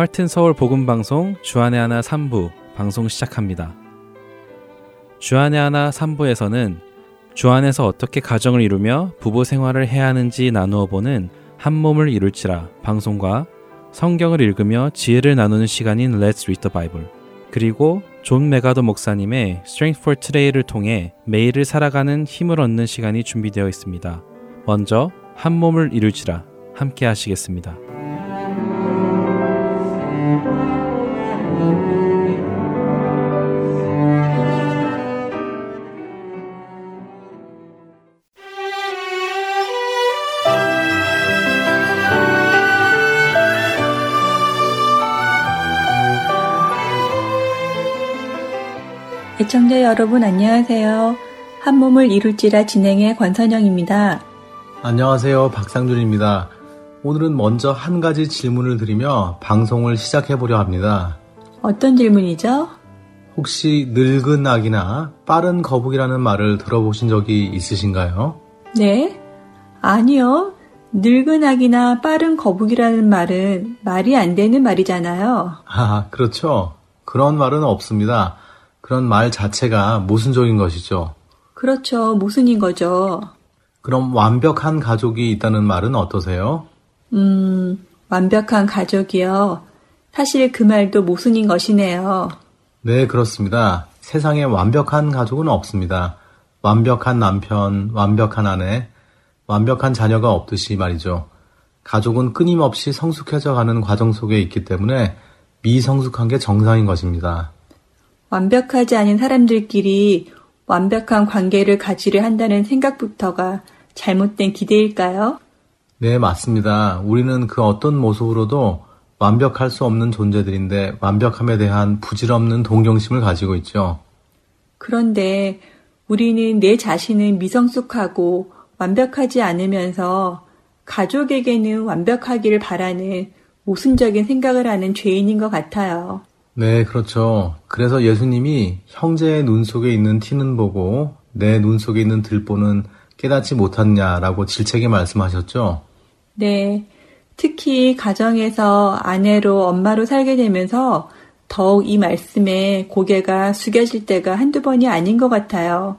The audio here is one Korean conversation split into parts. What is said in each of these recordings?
할튼 서울 복음 방송 주안의 하나 3부 방송 시작합니다. 주안의 하나 3부에서는 주안에서 어떻게 가정을 이루며 부부 생활을 해야 하는지 나누어 보는 한 몸을 이룰지라 방송과 성경을 읽으며 지혜를 나누는 시간인 Let's Read the Bible 그리고 존 맥아더 목사님의 Strength for Today를 통해 매일을 살아가는 힘을 얻는 시간이 준비되어 있습니다. 먼저 한 몸을 이룰지라 함께 하시겠습니다. 애청자 여러분 안녕하세요. 한 몸을 이룰지라 진행의 권선영입니다. 안녕하세요. 박상준입니다. 오늘은 먼저 한 가지 질문을 드리며 방송을 시작해 보려 합니다. 어떤 질문이죠? 혹시 늙은 아기나 빠른 거북이라는 말을 들어보신 적이 있으신가요? 네? 아니요. 늙은 아기나 빠른 거북이라는 말은 말이 안 되는 말이잖아요. 아, 그렇죠. 그런 말은 없습니다. 그런 말 자체가 모순적인 것이죠. 그렇죠. 모순인 거죠. 그럼 완벽한 가족이 있다는 말은 어떠세요? 음, 완벽한 가족이요. 사실 그 말도 모순인 것이네요. 네, 그렇습니다. 세상에 완벽한 가족은 없습니다. 완벽한 남편, 완벽한 아내, 완벽한 자녀가 없듯이 말이죠. 가족은 끊임없이 성숙해져 가는 과정 속에 있기 때문에 미성숙한 게 정상인 것입니다. 완벽하지 않은 사람들끼리 완벽한 관계를 가지려 한다는 생각부터가 잘못된 기대일까요? 네, 맞습니다. 우리는 그 어떤 모습으로도 완벽할 수 없는 존재들인데 완벽함에 대한 부질없는 동경심을 가지고 있죠. 그런데 우리는 내 자신은 미성숙하고 완벽하지 않으면서 가족에게는 완벽하기를 바라는 모순적인 생각을 하는 죄인인 것 같아요. 네, 그렇죠. 그래서 예수님이 형제의 눈 속에 있는 티는 보고 내 눈 속에 있는 들보는 깨닫지 못했냐라고 질책에 말씀하셨죠. 네. 특히 가정에서 아내로 엄마로 살게 되면서 더욱 이 말씀에 고개가 숙여질 때가 한두 번이 아닌 것 같아요.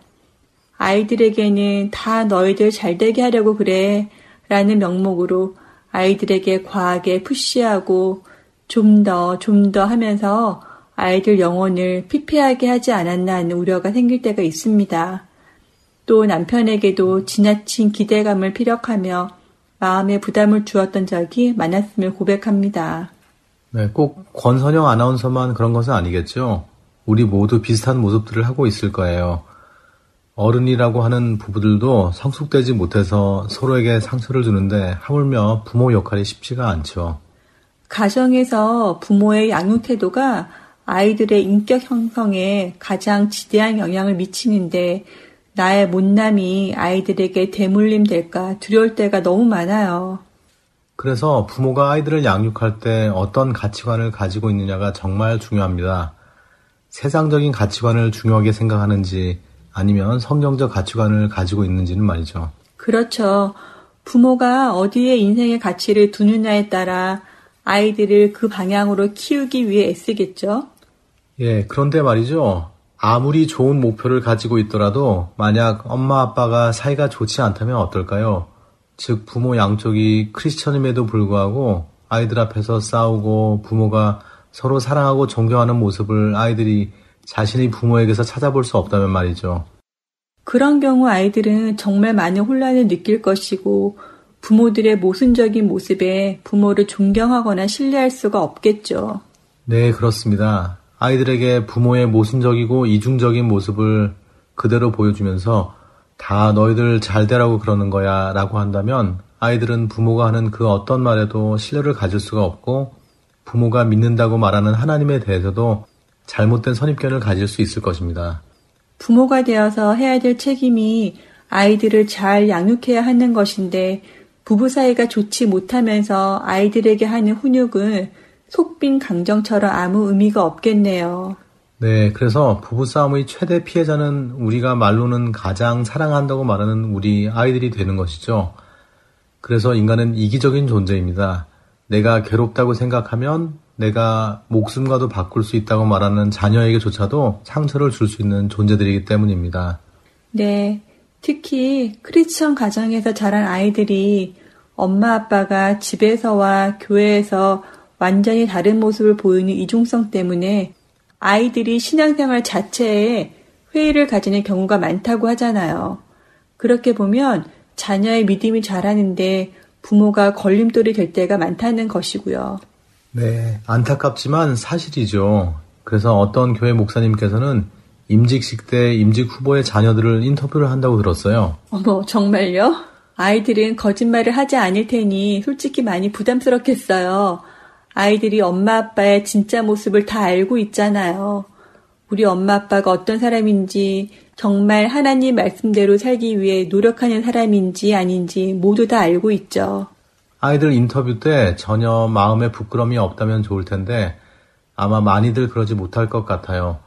아이들에게는 다 너희들 잘 되게 하려고 그래. 라는 명목으로 아이들에게 과하게 푸시하고 좀 더, 좀 더 하면서 아이들 영혼을 피폐하게 하지 않았나 하는 우려가 생길 때가 있습니다. 또 남편에게도 지나친 기대감을 피력하며 마음에 부담을 주었던 적이 많았음을 고백합니다. 네, 꼭 권선영 아나운서만 그런 것은 아니겠죠. 우리 모두 비슷한 모습들을 하고 있을 거예요. 어른이라고 하는 부부들도 성숙되지 못해서 서로에게 상처를 주는데 하물며 부모 역할이 쉽지가 않죠. 가정에서 부모의 양육 태도가 아이들의 인격 형성에 가장 지대한 영향을 미치는데 나의 못남이 아이들에게 대물림 될까 두려울 때가 너무 많아요. 그래서 부모가 아이들을 양육할 때 어떤 가치관을 가지고 있느냐가 정말 중요합니다. 세상적인 가치관을 중요하게 생각하는지 아니면 성경적 가치관을 가지고 있는지는 말이죠. 그렇죠. 부모가 어디에 인생의 가치를 두느냐에 따라 아이들을 그 방향으로 키우기 위해 애쓰겠죠. 예, 그런데 말이죠. 아무리 좋은 목표를 가지고 있더라도 만약 엄마 아빠가 사이가 좋지 않다면 어떨까요? 즉 부모 양쪽이 크리스천임에도 불구하고 아이들 앞에서 싸우고 부모가 서로 사랑하고 존경하는 모습을 아이들이 자신의 부모에게서 찾아볼 수 없다면 말이죠. 그런 경우 아이들은 정말 많은 혼란을 느낄 것이고 부모들의 모순적인 모습에 부모를 존경하거나 신뢰할 수가 없겠죠. 네, 그렇습니다. 아이들에게 부모의 모순적이고 이중적인 모습을 그대로 보여주면서 다 너희들 잘 되라고 그러는 거야 라고 한다면 아이들은 부모가 하는 그 어떤 말에도 신뢰를 가질 수가 없고 부모가 믿는다고 말하는 하나님에 대해서도 잘못된 선입견을 가질 수 있을 것입니다. 부모가 되어서 해야 될 책임이 아이들을 잘 양육해야 하는 것인데 부부 사이가 좋지 못하면서 아이들에게 하는 훈육은 속빈 강정처럼 아무 의미가 없겠네요. 네, 그래서 부부싸움의 최대 피해자는 우리가 말로는 가장 사랑한다고 말하는 우리 아이들이 되는 것이죠. 그래서 인간은 이기적인 존재입니다. 내가 괴롭다고 생각하면 내가 목숨과도 바꿀 수 있다고 말하는 자녀에게조차도 상처를 줄 수 있는 존재들이기 때문입니다. 네. 특히 크리스천 가정에서 자란 아이들이 엄마 아빠가 집에서와 교회에서 완전히 다른 모습을 보이는 이중성 때문에 아이들이 신앙생활 자체에 회의를 가지는 경우가 많다고 하잖아요. 그렇게 보면 자녀의 믿음이 자라는데 부모가 걸림돌이 될 때가 많다는 것이고요. 네, 안타깝지만 사실이죠. 그래서 어떤 교회 목사님께서는 임직식 때 임직 후보의 자녀들을 인터뷰를 한다고 들었어요. 어머, 정말요? 아이들은 거짓말을 하지 않을 테니 솔직히 많이 부담스럽겠어요. 아이들이 엄마 아빠의 진짜 모습을 다 알고 있잖아요. 우리 엄마 아빠가 어떤 사람인지, 정말 하나님 말씀대로 살기 위해 노력하는 사람인지 아닌지 모두 다 알고 있죠. 아이들 인터뷰 때 전혀 마음에 부끄럼이 없다면 좋을 텐데 아마 많이들 그러지 못할 것 같아요.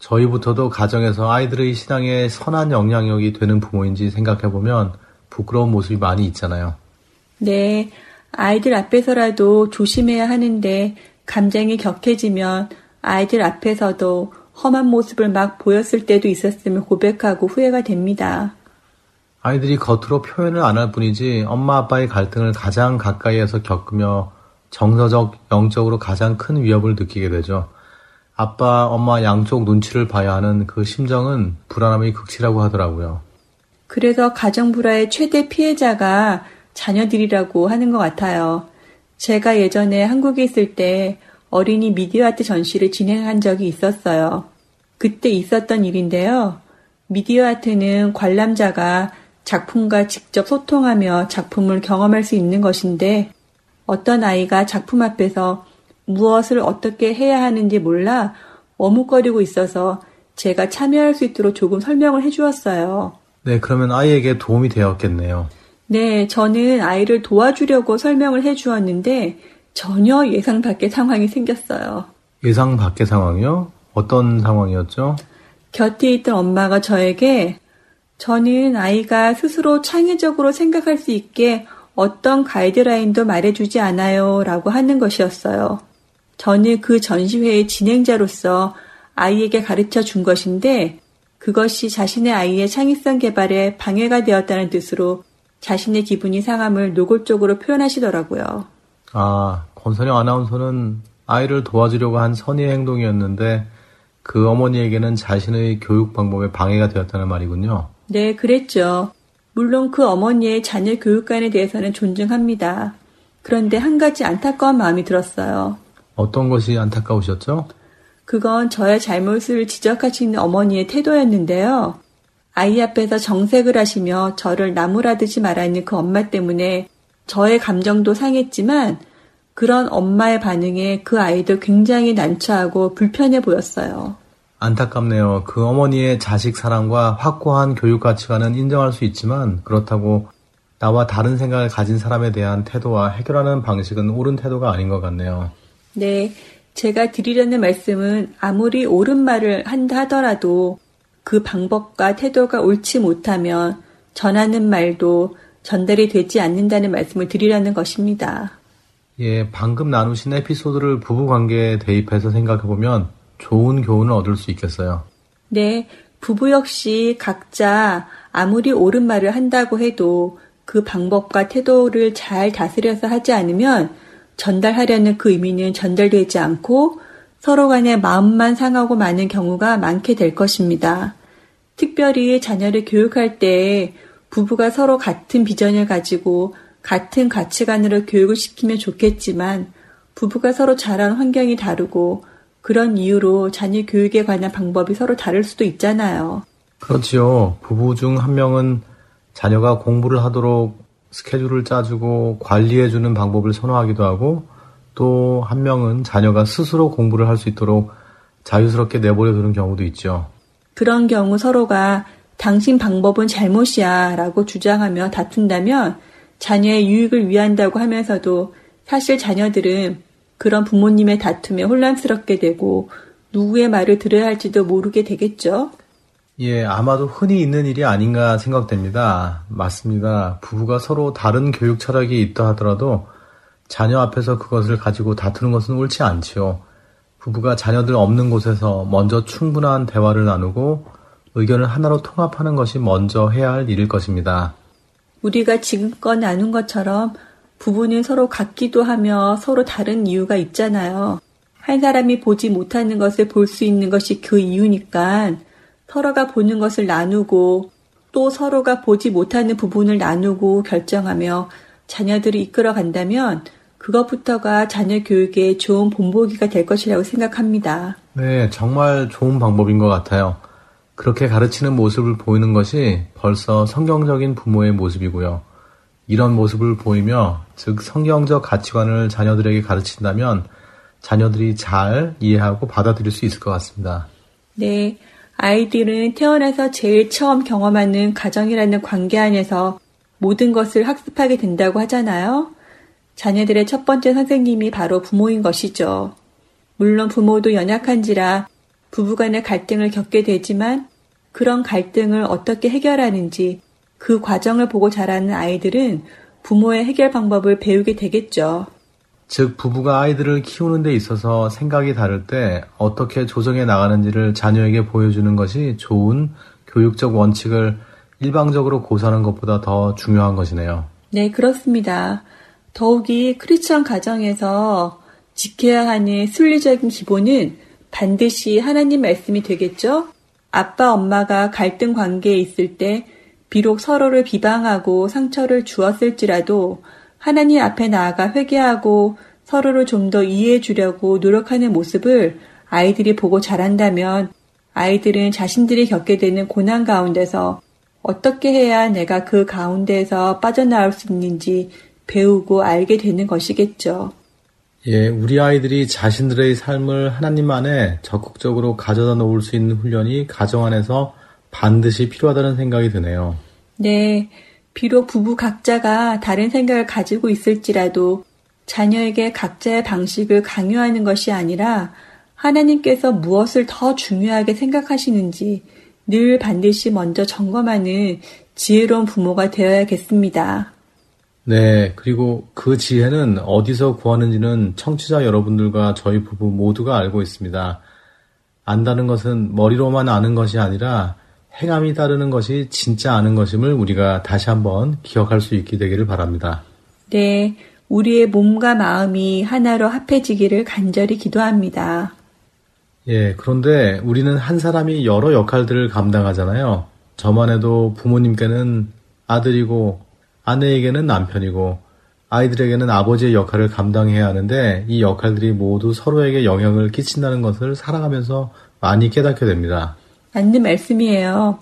저희부터도 가정에서 아이들의 신앙에 선한 영향력이 되는 부모인지 생각해보면 부끄러운 모습이 많이 있잖아요. 네, 아이들 앞에서라도 조심해야 하는데 감정이 격해지면 아이들 앞에서도 험한 모습을 막 보였을 때도 있었으면 고백하고 후회가 됩니다. 아이들이 겉으로 표현을 안 할 뿐이지 엄마 아빠의 갈등을 가장 가까이에서 겪으며 정서적, 영적으로 가장 큰 위협을 느끼게 되죠. 아빠, 엄마 양쪽 눈치를 봐야 하는 그 심정은 불안함이 극치라고 하더라고요. 그래서 가정 불화의 최대 피해자가 자녀들이라고 하는 것 같아요. 제가 예전에 한국에 있을 때 어린이 미디어 아트 전시를 진행한 적이 있었어요. 그때 있었던 일인데요. 미디어 아트는 관람자가 작품과 직접 소통하며 작품을 경험할 수 있는 것인데 어떤 아이가 작품 앞에서 무엇을 어떻게 해야 하는지 몰라 어묵거리고 있어서 제가 참여할 수 있도록 조금 설명을 해 주었어요. 네, 그러면 아이에게 도움이 되었겠네요. 네, 저는 아이를 도와주려고 설명을 해 주었는데 전혀 예상 밖의 상황이 생겼어요. 예상 밖의 상황이요? 어떤 상황이었죠? 곁에 있던 엄마가 저에게 저는 아이가 스스로 창의적으로 생각할 수 있게 어떤 가이드라인도 말해주지 않아요 라고 하는 것이었어요. 저는 그 전시회의 진행자로서 아이에게 가르쳐 준 것인데 그것이 자신의 아이의 창의성 개발에 방해가 되었다는 뜻으로 자신의 기분이 상함을 노골적으로 표현하시더라고요. 아, 권선영 아나운서는 아이를 도와주려고 한 선의의 행동이었는데 그 어머니에게는 자신의 교육 방법에 방해가 되었다는 말이군요. 네, 그랬죠. 물론 그 어머니의 자녀 교육관에 대해서는 존중합니다. 그런데 한 가지 안타까운 마음이 들었어요. 어떤 것이 안타까우셨죠? 그건 저의 잘못을 지적하시는 어머니의 태도였는데요. 아이 앞에서 정색을 하시며 저를 나무라듯이 말하는 그 엄마 때문에 저의 감정도 상했지만 그런 엄마의 반응에 그 아이도 굉장히 난처하고 불편해 보였어요. 안타깝네요. 그 어머니의 자식 사랑과 확고한 교육 가치관은 인정할 수 있지만 그렇다고 나와 다른 생각을 가진 사람에 대한 태도와 해결하는 방식은 옳은 태도가 아닌 것 같네요. 네. 제가 드리려는 말씀은 아무리 옳은 말을 한다 하더라도 그 방법과 태도가 옳지 못하면 전하는 말도 전달이 되지 않는다는 말씀을 드리려는 것입니다. 예, 방금 나누신 에피소드를 부부 관계에 대입해서 생각해 보면 좋은 교훈을 얻을 수 있겠어요. 네, 부부 역시 각자 아무리 옳은 말을 한다고 해도 그 방법과 태도를 잘 다스려서 하지 않으면 전달하려는 그 의미는 전달되지 않고 서로 간에 마음만 상하고 많은 경우가 많게 될 것입니다. 특별히 자녀를 교육할 때 부부가 서로 같은 비전을 가지고 같은 가치관으로 교육을 시키면 좋겠지만 부부가 서로 자란 환경이 다르고 그런 이유로 자녀 교육에 관한 방법이 서로 다를 수도 있잖아요. 그렇지요. 부부 중 한 명은 자녀가 공부를 하도록 스케줄을 짜주고 관리해주는 방법을 선호하기도 하고 또 한 명은 자녀가 스스로 공부를 할 수 있도록 자유스럽게 내버려 두는 경우도 있죠. 그런 경우 서로가 당신 방법은 잘못이야 라고 주장하며 다툰다면 자녀의 유익을 위한다고 하면서도 사실 자녀들은 그런 부모님의 다툼에 혼란스럽게 되고 누구의 말을 들어야 할지도 모르게 되겠죠. 예, 아마도 흔히 있는 일이 아닌가 생각됩니다. 맞습니다. 부부가 서로 다른 교육 철학이 있다 하더라도 자녀 앞에서 그것을 가지고 다투는 것은 옳지 않지요. 부부가 자녀들 없는 곳에서 먼저 충분한 대화를 나누고 의견을 하나로 통합하는 것이 먼저 해야 할 일일 것입니다. 우리가 지금껏 나눈 것처럼 부부는 서로 같기도 하며 서로 다른 이유가 있잖아요. 한 사람이 보지 못하는 것을 볼 수 있는 것이 그 이유니까 서로가 보는 것을 나누고 또 서로가 보지 못하는 부분을 나누고 결정하며 자녀들을 이끌어 간다면 그것부터가 자녀 교육의 좋은 본보기가 될 것이라고 생각합니다. 네, 정말 좋은 방법인 것 같아요. 그렇게 가르치는 모습을 보이는 것이 벌써 성경적인 부모의 모습이고요. 이런 모습을 보이며, 즉, 성경적 가치관을 자녀들에게 가르친다면 자녀들이 잘 이해하고 받아들일 수 있을 것 같습니다. 네. 아이들은 태어나서 제일 처음 경험하는 가정이라는 관계 안에서 모든 것을 학습하게 된다고 하잖아요. 자녀들의 첫 번째 선생님이 바로 부모인 것이죠. 물론 부모도 연약한지라 부부 간의 갈등을 겪게 되지만 그런 갈등을 어떻게 해결하는지 그 과정을 보고 자라는 아이들은 부모의 해결 방법을 배우게 되겠죠. 즉, 부부가 아이들을 키우는 데 있어서 생각이 다를 때 어떻게 조정해 나가는지를 자녀에게 보여주는 것이 좋은 교육적 원칙을 일방적으로 고사하는 것보다 더 중요한 것이네요. 네, 그렇습니다. 더욱이 크리스천 가정에서 지켜야 하는 순리적인 기본은 반드시 하나님 말씀이 되겠죠? 아빠, 엄마가 갈등 관계에 있을 때 비록 서로를 비방하고 상처를 주었을지라도 하나님 앞에 나아가 회개하고 서로를 좀 더 이해해 주려고 노력하는 모습을 아이들이 보고 자란다면 아이들은 자신들이 겪게 되는 고난 가운데서 어떻게 해야 내가 그 가운데에서 빠져나올 수 있는지 배우고 알게 되는 것이겠죠. 예, 우리 아이들이 자신들의 삶을 하나님 안에 적극적으로 가져다 놓을 수 있는 훈련이 가정 안에서 반드시 필요하다는 생각이 드네요. 네. 비록 부부 각자가 다른 생각을 가지고 있을지라도 자녀에게 각자의 방식을 강요하는 것이 아니라 하나님께서 무엇을 더 중요하게 생각하시는지 늘 반드시 먼저 점검하는 지혜로운 부모가 되어야겠습니다. 네, 그리고 그 지혜는 어디서 구하는지는 청취자 여러분들과 저희 부부 모두가 알고 있습니다. 안다는 것은 머리로만 아는 것이 아니라 행함이 따르는 것이 진짜 아는 것임을 우리가 다시 한번 기억할 수 있게 되기를 바랍니다. 네, 우리의 몸과 마음이 하나로 합해지기를 간절히 기도합니다. 예, 그런데 우리는 한 사람이 여러 역할들을 감당하잖아요. 저만 해도 부모님께는 아들이고 아내에게는 남편이고 아이들에게는 아버지의 역할을 감당해야 하는데 이 역할들이 모두 서로에게 영향을 끼친다는 것을 살아가면서 많이 깨닫게 됩니다. 맞는 말씀이에요.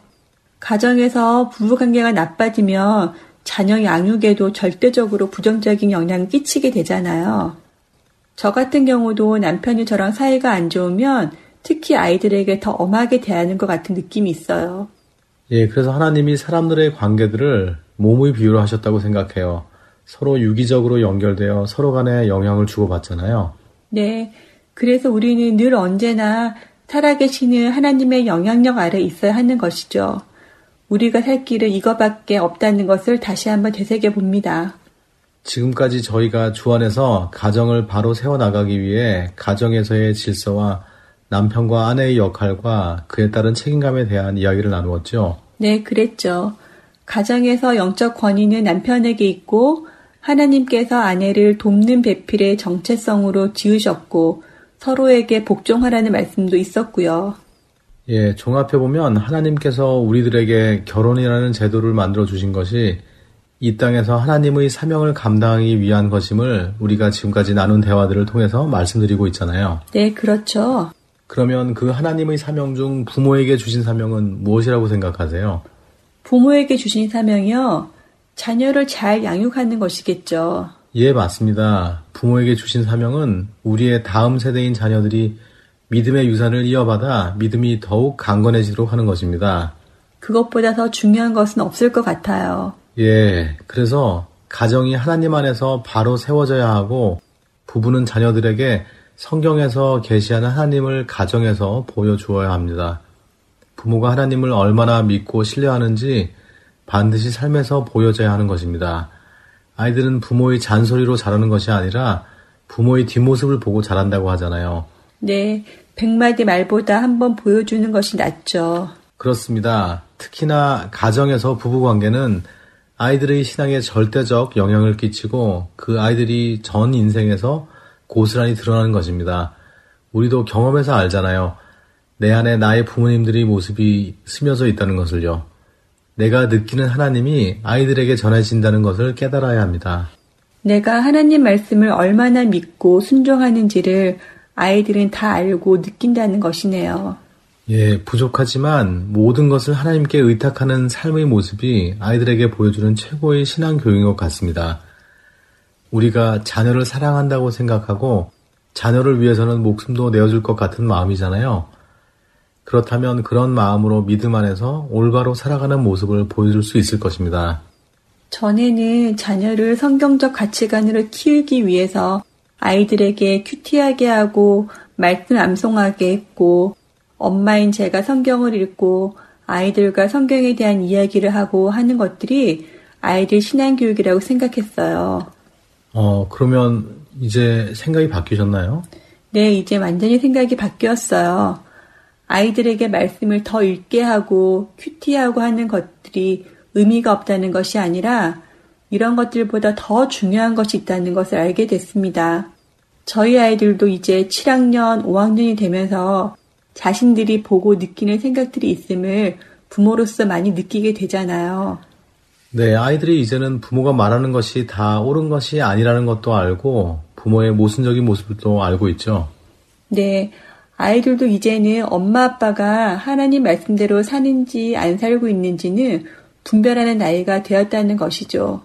가정에서 부부관계가 나빠지면 자녀 양육에도 절대적으로 부정적인 영향을 끼치게 되잖아요. 저 같은 경우도 남편이 저랑 사이가 안 좋으면 특히 아이들에게 더 엄하게 대하는 것 같은 느낌이 있어요. 예, 그래서 하나님이 사람들의 관계들을 몸의 비유로 하셨다고 생각해요. 서로 유기적으로 연결되어 서로 간에 영향을 주고받잖아요. 네. 그래서 우리는 늘 언제나 살아계시는 하나님의 영향력 아래 있어야 하는 것이죠. 우리가 살 길은 이거밖에 없다는 것을 다시 한번 되새겨 봅니다. 지금까지 저희가 주 안에서 가정을 바로 세워나가기 위해 가정에서의 질서와 남편과 아내의 역할과 그에 따른 책임감에 대한 이야기를 나누었죠. 네, 그랬죠. 가정에서 영적 권위는 남편에게 있고 하나님께서 아내를 돕는 배필의 정체성으로 지으셨고 서로에게 복종하라는 말씀도 있었고요. 예, 종합해 보면 하나님께서 우리들에게 결혼이라는 제도를 만들어 주신 것이 이 땅에서 하나님의 사명을 감당하기 위한 것임을 우리가 지금까지 나눈 대화들을 통해서 말씀드리고 있잖아요. 네, 그렇죠. 그러면 그 하나님의 사명 중 부모에게 주신 사명은 무엇이라고 생각하세요? 부모에게 주신 사명이요. 자녀를 잘 양육하는 것이겠죠. 예, 맞습니다. 부모에게 주신 사명은 우리의 다음 세대인 자녀들이 믿음의 유산을 이어받아 믿음이 더욱 강건해지도록 하는 것입니다. 그것보다 더 중요한 것은 없을 것 같아요. 예, 그래서 가정이 하나님 안에서 바로 세워져야 하고 부부는 자녀들에게 성경에서 계시하는 하나님을 가정에서 보여주어야 합니다. 부모가 하나님을 얼마나 믿고 신뢰하는지 반드시 삶에서 보여져야 하는 것입니다. 아이들은 부모의 잔소리로 자라는 것이 아니라 부모의 뒷모습을 보고 자란다고 하잖아요. 네, 백마디 말보다 한번 보여주는 것이 낫죠. 그렇습니다. 특히나 가정에서 부부 관계는 아이들의 신앙에 절대적 영향을 끼치고 그 아이들이 전 인생에서 고스란히 드러나는 것입니다. 우리도 경험해서 알잖아요. 내 안에 나의 부모님들의 모습이 스며져 있다는 것을요. 내가 느끼는 하나님이 아이들에게 전해진다는 것을 깨달아야 합니다. 내가 하나님 말씀을 얼마나 믿고 순종하는지를 아이들은 다 알고 느낀다는 것이네요. 예, 부족하지만 모든 것을 하나님께 의탁하는 삶의 모습이 아이들에게 보여주는 최고의 신앙 교육인 것 같습니다. 우리가 자녀를 사랑한다고 생각하고 자녀를 위해서는 목숨도 내어줄 것 같은 마음이잖아요. 그렇다면 그런 마음으로 믿음 안에서 올바로 살아가는 모습을 보여줄 수 있을 것입니다. 전에는 자녀를 성경적 가치관으로 키우기 위해서 아이들에게 큐티하게 하고 말씀 암송하게 했고 엄마인 제가 성경을 읽고 아이들과 성경에 대한 이야기를 하고 하는 것들이 아이들 신앙교육이라고 생각했어요. 어, 그러면 이제 생각이 바뀌셨나요? 네, 이제 완전히 생각이 바뀌었어요. 아이들에게 말씀을 더 읽게 하고 큐티하고 하는 것들이 의미가 없다는 것이 아니라 이런 것들보다 더 중요한 것이 있다는 것을 알게 됐습니다. 저희 아이들도 이제 7학년, 5학년이 되면서 자신들이 보고 느끼는 생각들이 있음을 부모로서 많이 느끼게 되잖아요. 네, 아이들이 이제는 부모가 말하는 것이 다 옳은 것이 아니라는 것도 알고 부모의 모순적인 모습도 알고 있죠. 네, 아이들도 이제는 엄마 아빠가 하나님 말씀대로 사는지 안 살고 있는지는 분별하는 나이가 되었다는 것이죠.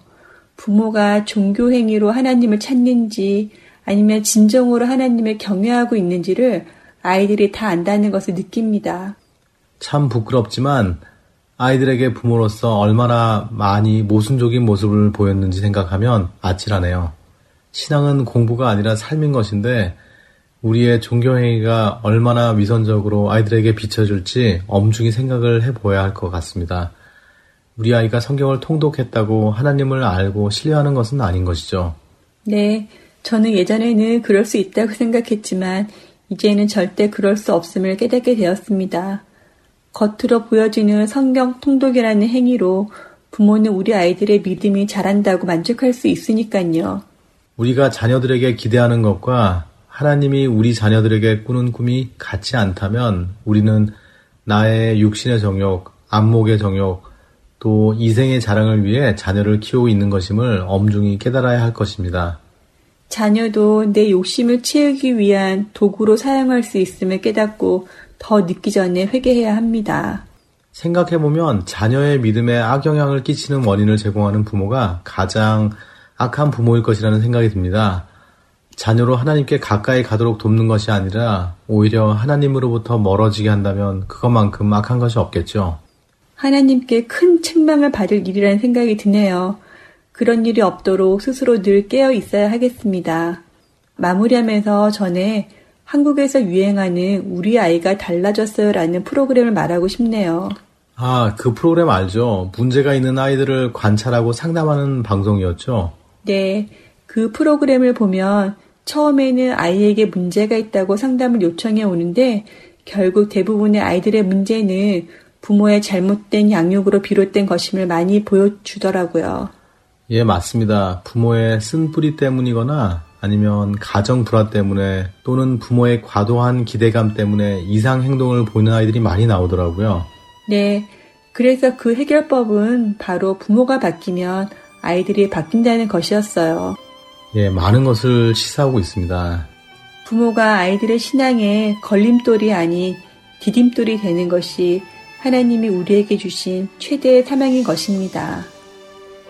부모가 종교 행위로 하나님을 찾는지 아니면 진정으로 하나님을 경외하고 있는지를 아이들이 다 안다는 것을 느낍니다. 참 부끄럽지만 아이들에게 부모로서 얼마나 많이 모순적인 모습을 보였는지 생각하면 아찔하네요. 신앙은 공부가 아니라 삶인 것인데 우리의 종교행위가 얼마나 위선적으로 아이들에게 비춰줄지 엄중히 생각을 해보아야 할 것 같습니다. 우리 아이가 성경을 통독했다고 하나님을 알고 신뢰하는 것은 아닌 것이죠. 네, 저는 예전에는 그럴 수 있다고 생각했지만 이제는 절대 그럴 수 없음을 깨닫게 되었습니다. 겉으로 보여지는 성경 통독이라는 행위로 부모는 우리 아이들의 믿음이 자란다고 만족할 수 있으니까요. 우리가 자녀들에게 기대하는 것과 하나님이 우리 자녀들에게 꾸는 꿈이 같지 않다면 우리는 나의 육신의 정욕, 안목의 정욕, 또 이생의 자랑을 위해 자녀를 키우고 있는 것임을 엄중히 깨달아야 할 것입니다. 자녀도 내 욕심을 채우기 위한 도구로 사용할 수 있음을 깨닫고 더 늦기 전에 회개해야 합니다. 생각해보면 자녀의 믿음에 악영향을 끼치는 원인을 제공하는 부모가 가장 악한 부모일 것이라는 생각이 듭니다. 자녀로 하나님께 가까이 가도록 돕는 것이 아니라 오히려 하나님으로부터 멀어지게 한다면 그것만큼 악한 것이 없겠죠. 하나님께 큰 책망을 받을 일이라는 생각이 드네요. 그런 일이 없도록 스스로 늘 깨어 있어야 하겠습니다. 마무리하면서 전에 한국에서 유행하는 우리 아이가 달라졌어요 라는 프로그램을 말하고 싶네요. 아, 그 프로그램 알죠? 문제가 있는 아이들을 관찰하고 상담하는 방송이었죠? 네. 그 프로그램을 보면 처음에는 아이에게 문제가 있다고 상담을 요청해 오는데 결국 대부분의 아이들의 문제는 부모의 잘못된 양육으로 비롯된 것임을 많이 보여주더라고요. 예, 맞습니다. 부모의 쓴뿌리 때문이거나 아니면 가정 불화 때문에 또는 부모의 과도한 기대감 때문에 이상 행동을 보이는 아이들이 많이 나오더라고요. 네. 그래서 그 해결법은 바로 부모가 바뀌면 아이들이 바뀐다는 것이었어요. 예, 많은 것을 시사하고 있습니다. 부모가 아이들의 신앙에 걸림돌이 아닌 디딤돌이 되는 것이 하나님이 우리에게 주신 최대의 사명인 것입니다.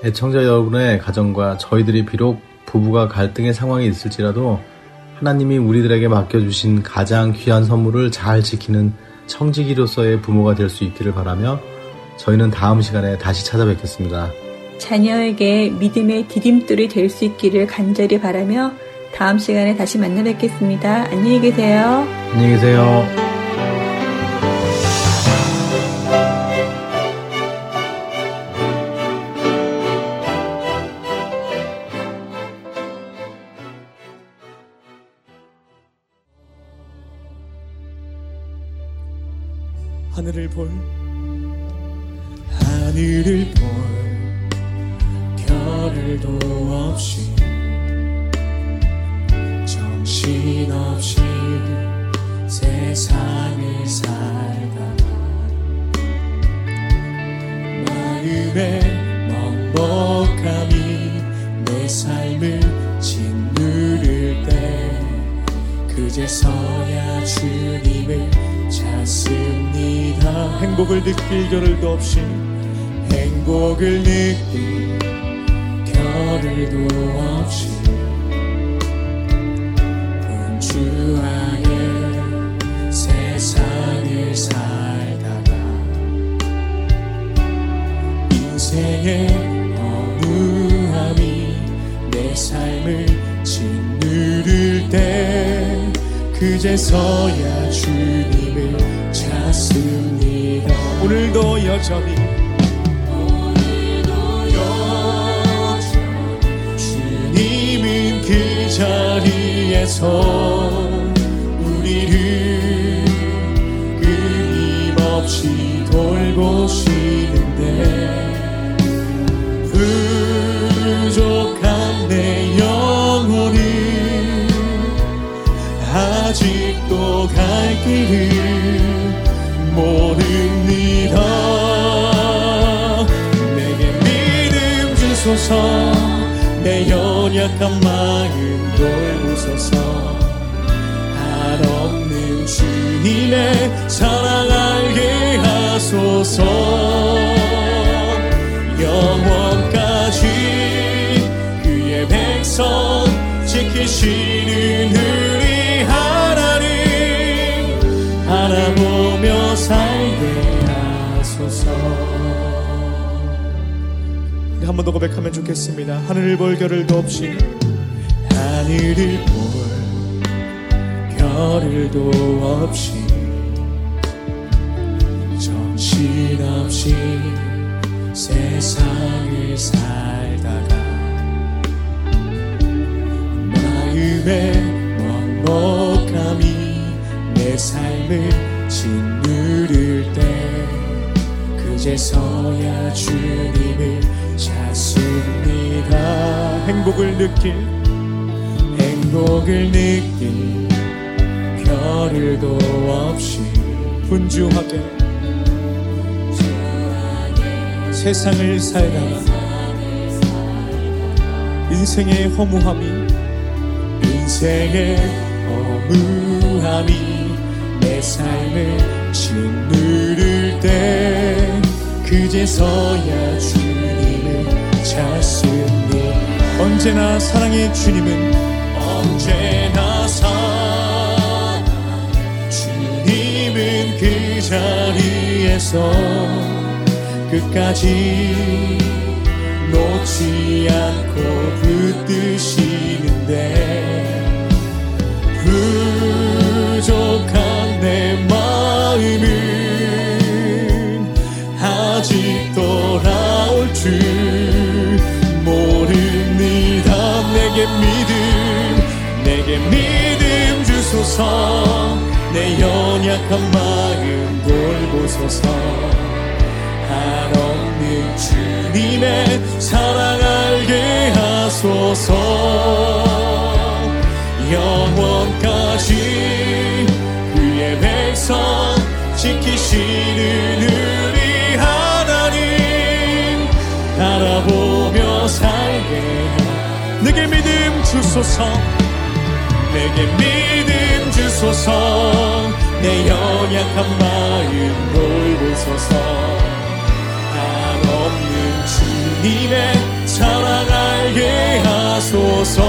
애청자 여러분의 가정과 저희들이 비록 부부가 갈등의 상황이 있을지라도 하나님이 우리들에게 맡겨주신 가장 귀한 선물을 잘 지키는 청지기로서의 부모가 될 수 있기를 바라며 저희는 다음 시간에 다시 찾아뵙겠습니다. 자녀에게 믿음의 디딤돌이 될 수 있기를 간절히 바라며 다음 시간에 다시 만나 뵙겠습니다. 안녕히 계세요. 안녕히 계세요. 없이 돌보시는데 부족한 내 영혼을 아직도 갈 길을 모릅니다 내게 믿음 주소서 내 연약한 마음 돌보소서 주님의 사랑 알게 하소서 영원까지 그의 백성 지키시는 우리 하나님 바라보며 살게 하소서 한 번 더 고백하면 좋겠습니다. 하늘을 볼 겨를도 없이 하늘을 볼 겨를도 없이 정신없이 세상을 살다가 마음에 먹먹함이 내 삶을 짓누를 때 그제서야 주님을 찾습니다. 행복을 느낄 행복을 느낄 겨를도 없이 분주하게 세상을 살다가 인생의 허무함이 인생의 허무함이 내 삶을 짓누를 때 그제서야 주님을 찾습니다. 언제나 사랑의 주님은 언제나 자리에서 끝까지 놓지 않고 붙드시는데 부족한 내 마음은 아직 돌아올 줄 모릅니다. 내게 믿음 내게 믿음 주소서. 내 연약한 마음 돌보소서. 한없는 주님의 사랑 알게 하소서. 영원까지 그의 백성 지키시는 우리 하나님. 바라보며 살게. 내게 믿음 주소서. 내게 믿음 주소서 내 연약한 마음 돌보소서 한없는 주님의 사랑 알게 하소서.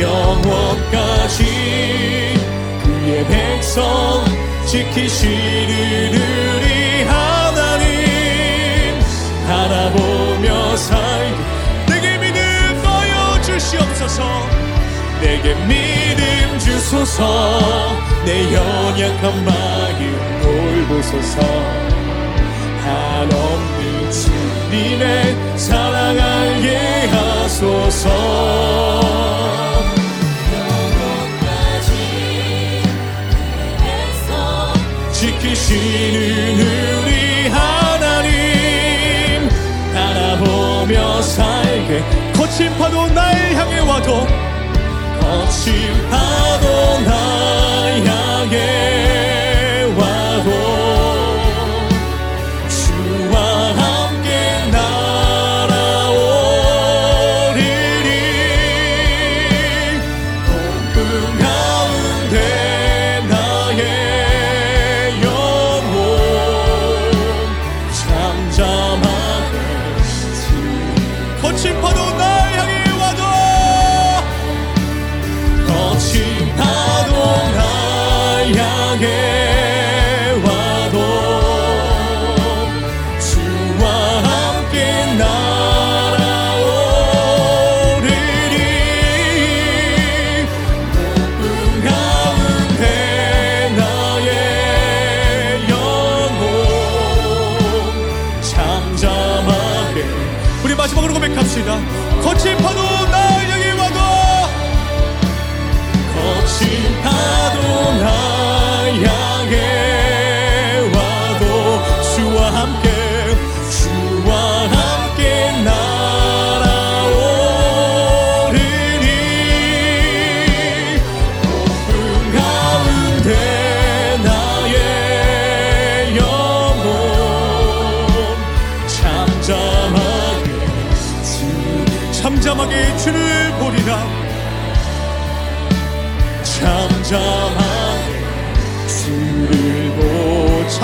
영원까지 그의 백성 지키시는 우리 하나님 바라보며 살게. 내게 믿음 보여주시옵소서. 내게 믿음 주소서. 내 연약한 마음 돌보소서. 한없는 주님의 사랑 알게 하소서. 하시는 우리 하나님. 바라보며 살게. 거친 파도 날 향해 와도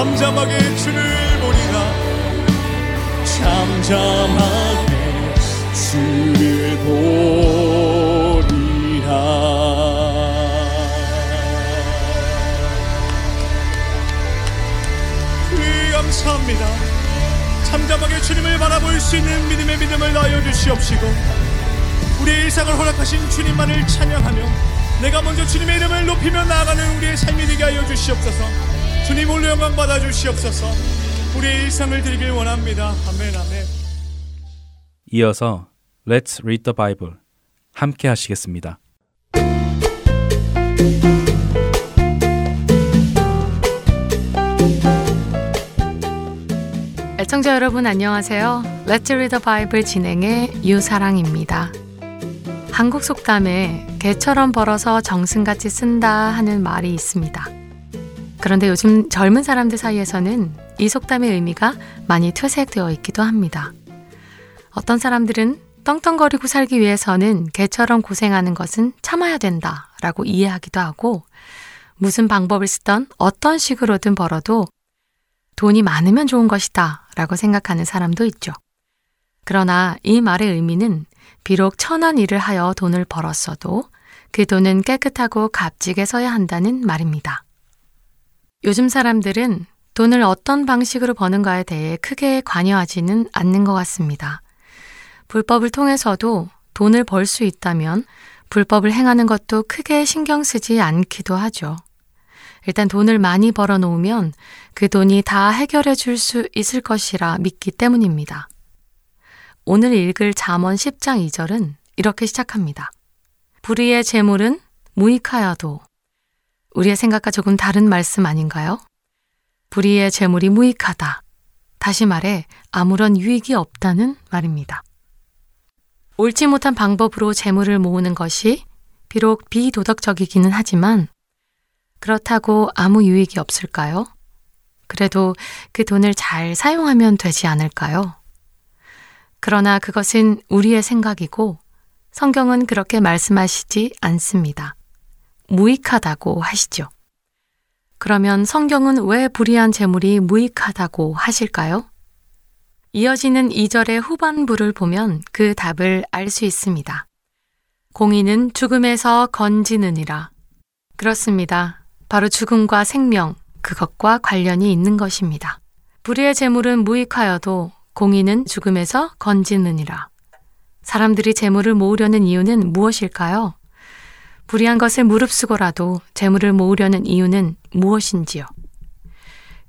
잠잠하게 주를 보리라. 잠잠하게 주를 보리라. 이 감사합니다. 잠잠하게 주님을 바라볼 수 있는 믿음의 믿음을 나여 주시옵시고 우리의 일상을 허락하신 주님만을 찬양하며 내가 먼저 주님의 이름을 높이며 나아가는 우리의 삶이 되게 하여 주시옵소서 주님 홀로 영광 받아 주시옵소서 우리의 일상을 드리길 원합니다 아멘 아멘 이어서 Let's Read the Bible 함께 하시겠습니다. 애청자 여러분 안녕하세요. Let's Read the Bible 진행의 유사랑입니다. 한국 속담에 개처럼 벌어서 정승같이 쓴다 하는 말이 있습니다. 그런데 요즘 젊은 사람들 사이에서는 이 속담의 의미가 많이 퇴색되어 있기도 합니다. 어떤 사람들은 떵떵거리고 살기 위해서는 개처럼 고생하는 것은 참아야 된다 라고 이해하기도 하고 무슨 방법을 쓰던 어떤 식으로든 벌어도 돈이 많으면 좋은 것이다 라고 생각하는 사람도 있죠. 그러나 이 말의 의미는 비록 천한 일을 하여 돈을 벌었어도 그 돈은 깨끗하고 값지게 써야 한다는 말입니다. 요즘 사람들은 돈을 어떤 방식으로 버는가에 대해 크게 관여하지는 않는 것 같습니다. 불법을 통해서도 돈을 벌 수 있다면 불법을 행하는 것도 크게 신경 쓰지 않기도 하죠. 일단 돈을 많이 벌어 놓으면 그 돈이 다 해결해 줄 수 있을 것이라 믿기 때문입니다. 오늘 읽을 잠언 10장 2절은 이렇게 시작합니다. 불의의 재물은 무익하여도 우리의 생각과 조금 다른 말씀 아닌가요? 불의의 재물이 무익하다. 다시 말해 아무런 유익이 없다는 말입니다. 옳지 못한 방법으로 재물을 모으는 것이 비록 비도덕적이기는 하지만 그렇다고 아무 유익이 없을까요? 그래도 그 돈을 잘 사용하면 되지 않을까요? 그러나 그것은 우리의 생각이고 성경은 그렇게 말씀하시지 않습니다. 무익하다고 하시죠. 그러면 성경은 왜 불의한 재물이 무익하다고 하실까요? 이어지는 2절의 후반부를 보면 그 답을 알 수 있습니다. 공의는 죽음에서 건지느니라. 그렇습니다. 바로 죽음과 생명, 그것과 관련이 있는 것입니다. 불의의 재물은 무익하여도 공의는 죽음에서 건지느니라. 사람들이 재물을 모으려는 이유는 무엇일까요? 불의한 것을 무릅쓰고라도 재물을 모으려는 이유는 무엇인지요?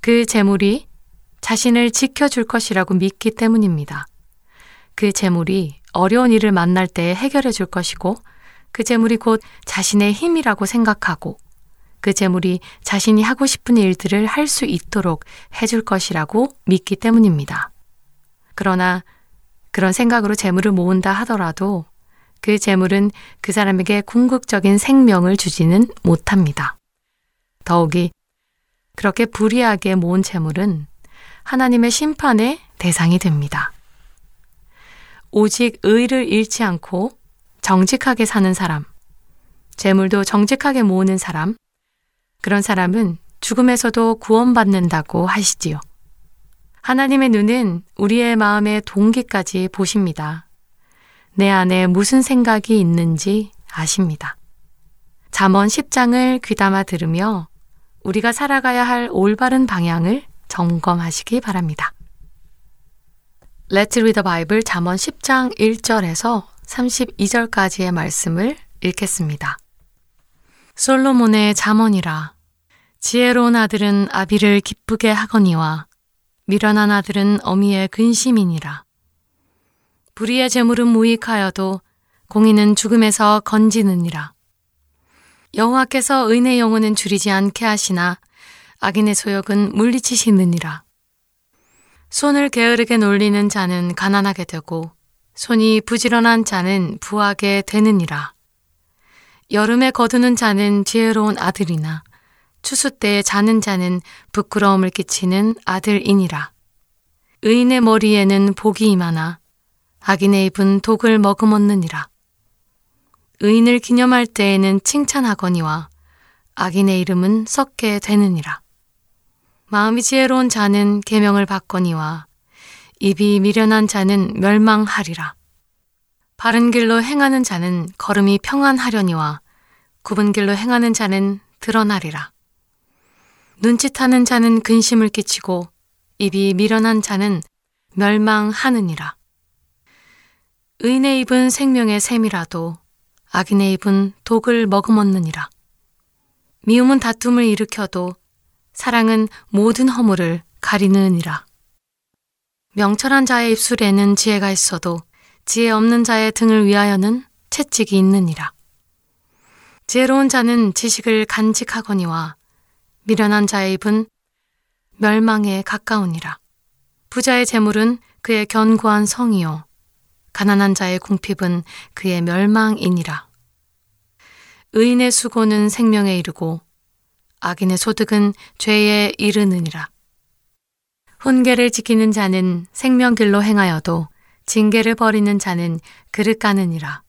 그 재물이 자신을 지켜줄 것이라고 믿기 때문입니다. 그 재물이 어려운 일을 만날 때 해결해 줄 것이고 그 재물이 곧 자신의 힘이라고 생각하고 그 재물이 자신이 하고 싶은 일들을 할 수 있도록 해줄 것이라고 믿기 때문입니다. 그러나 그런 생각으로 재물을 모은다 하더라도 그 재물은 그 사람에게 궁극적인 생명을 주지는 못합니다. 더욱이 그렇게 불이하게 모은 재물은 하나님의 심판의 대상이 됩니다. 오직 의를 잃지 않고 정직하게 사는 사람, 재물도 정직하게 모으는 사람, 그런 사람은 죽음에서도 구원받는다고 하시지요. 하나님의 눈은 우리의 마음의 동기까지 보십니다. 내 안에 무슨 생각이 있는지 아십니다. 잠언 10장을 귀담아 들으며 우리가 살아가야 할 올바른 방향을 점검하시기 바랍니다. Let's read the Bible 잠언 10장 1절에서 32절까지의 말씀을 읽겠습니다. 솔로몬의 잠언이라 지혜로운 아들은 아비를 기쁘게 하거니와 미련한 아들은 어미의 근심이니라. 불의의 재물은 무익하여도 공의는 죽음에서 건지느니라. 여호와께서 의인의 영혼은 줄이지 않게 하시나 악인의 소욕은 물리치시느니라. 손을 게으르게 놀리는 자는 가난하게 되고 손이 부지런한 자는 부하게 되느니라. 여름에 거두는 자는 지혜로운 아들이나 추수 때에 자는 자는 부끄러움을 끼치는 아들이니라. 의인의 머리에는 복이 임하나 악인의 입은 독을 머금었느니라. 의인을 기념할 때에는 칭찬하거니와 악인의 이름은 썩게 되느니라. 마음이 지혜로운 자는 계명을 받거니와 입이 미련한 자는 멸망하리라. 바른 길로 행하는 자는 걸음이 평안하려니와 굽은 길로 행하는 자는 드러나리라. 눈짓하는 자는 근심을 끼치고 입이 미련한 자는 멸망하느니라. 의인의 입은 생명의 샘이라도 악인의 입은 독을 머금었느니라. 미움은 다툼을 일으켜도 사랑은 모든 허물을 가리느니라. 명철한 자의 입술에는 지혜가 있어도 지혜 없는 자의 등을 위하여는 채찍이 있느니라. 지혜로운 자는 지식을 간직하거니와 미련한 자의 입은 멸망에 가까우니라. 부자의 재물은 그의 견고한 성이요. 가난한 자의 궁핍은 그의 멸망이니라. 의인의 수고는 생명에 이르고 악인의 소득은 죄에 이르느니라. 훈계를 지키는 자는 생명길로 행하여도 징계를 버리는 자는 그릇 가느니라.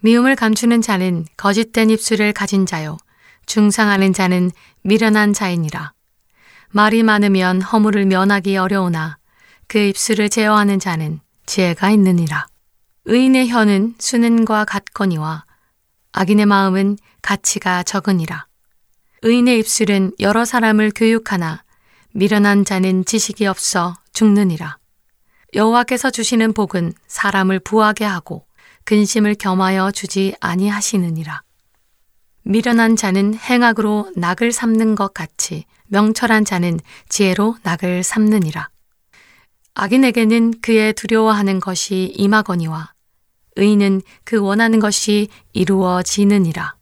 미움을 감추는 자는 거짓된 입술을 가진 자요. 중상하는 자는 미련한 자이니라. 말이 많으면 허물을 면하기 어려우나 그 입술을 제어하는 자는 지혜가 있느니라. 의인의 혀는 수는과 같거니와 악인의 마음은 가치가 적으니라. 의인의 입술은 여러 사람을 교육하나 미련한 자는 지식이 없어 죽느니라. 여호와께서 주시는 복은 사람을 부하게 하고 근심을 겸하여 주지 아니하시느니라. 미련한 자는 행악으로 낙을 삼는 것 같이 명철한 자는 지혜로 낙을 삼느니라. 악인에게는 그의 두려워하는 것이 임하거니와 의인은 그 원하는 것이 이루어지느니라.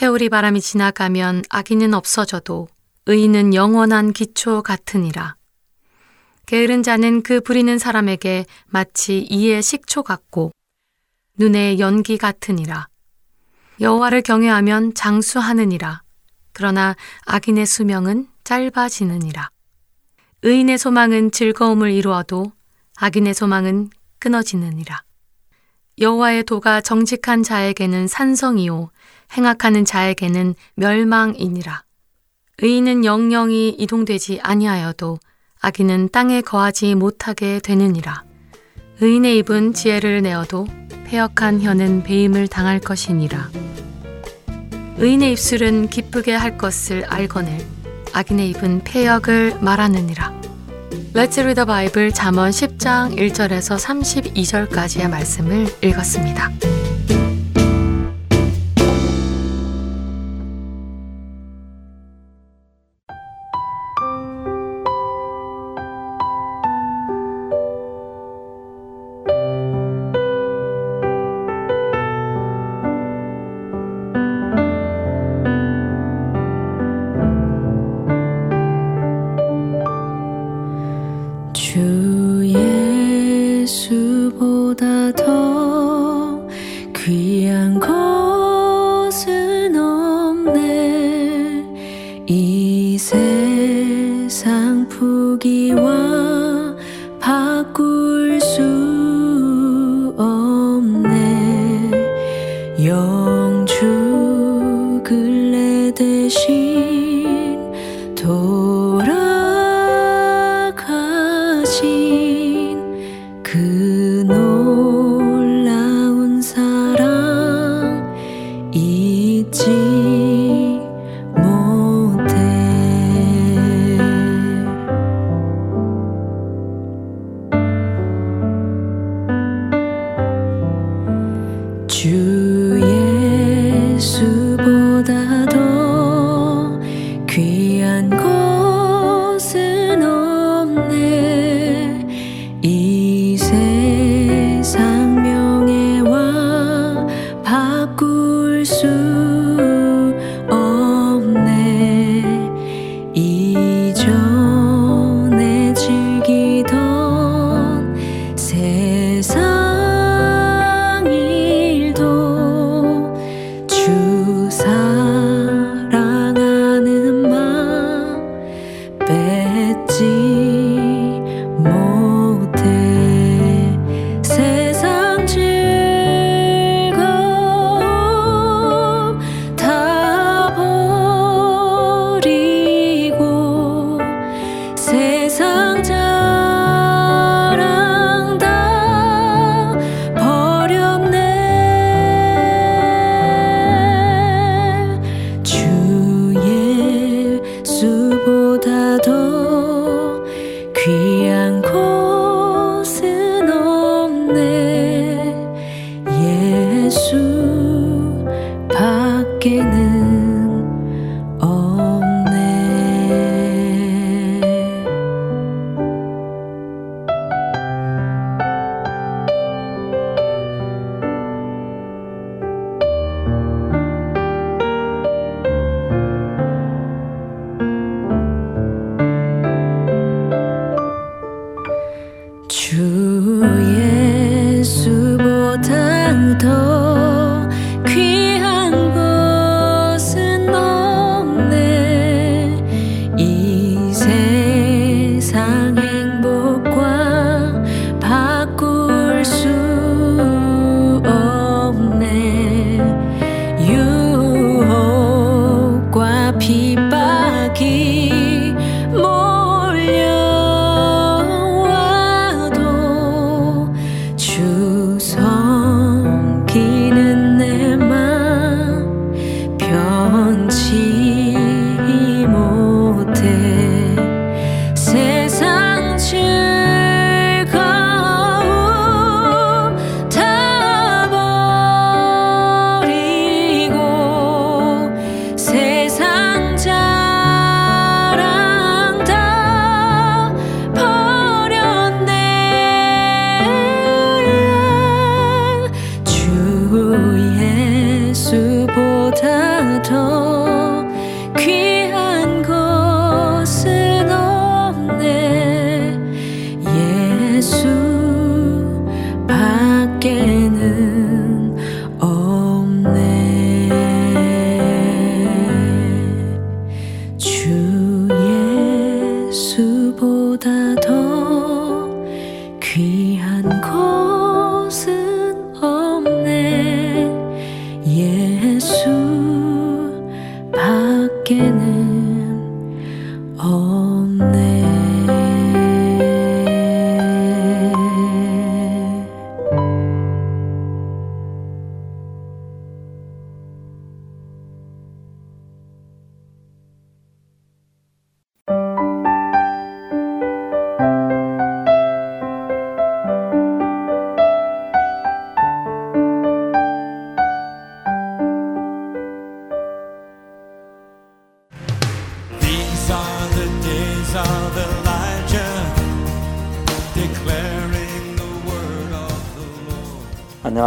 회오리 바람이 지나가면 악인은 없어져도 의인은 영원한 기초 같으니라. 게으른 자는 그 부리는 사람에게 마치 이의 식초 같고 눈의 연기 같으니라. 여호와를 경외하면 장수하느니라. 그러나 악인의 수명은 짧아지느니라. 의인의 소망은 즐거움을 이루어도 악인의 소망은 끊어지느니라. 여호와의 도가 정직한 자에게는 산성이요 행악하는 자에게는 멸망이니라. 의인은 영영이 이동되지 아니하여도 악인은 땅에 거하지 못하게 되느니라. 의인의 입은 지혜를 내어도 폐역한 혀는 배임을 당할 것이니라. 의인의 입술은 기쁘게 할 것을 알거늘 악인의 입은 폐역을 말하느니라. Let's read the Bible 잠언 10장 1절에서 32절까지의 말씀을 읽었습니다.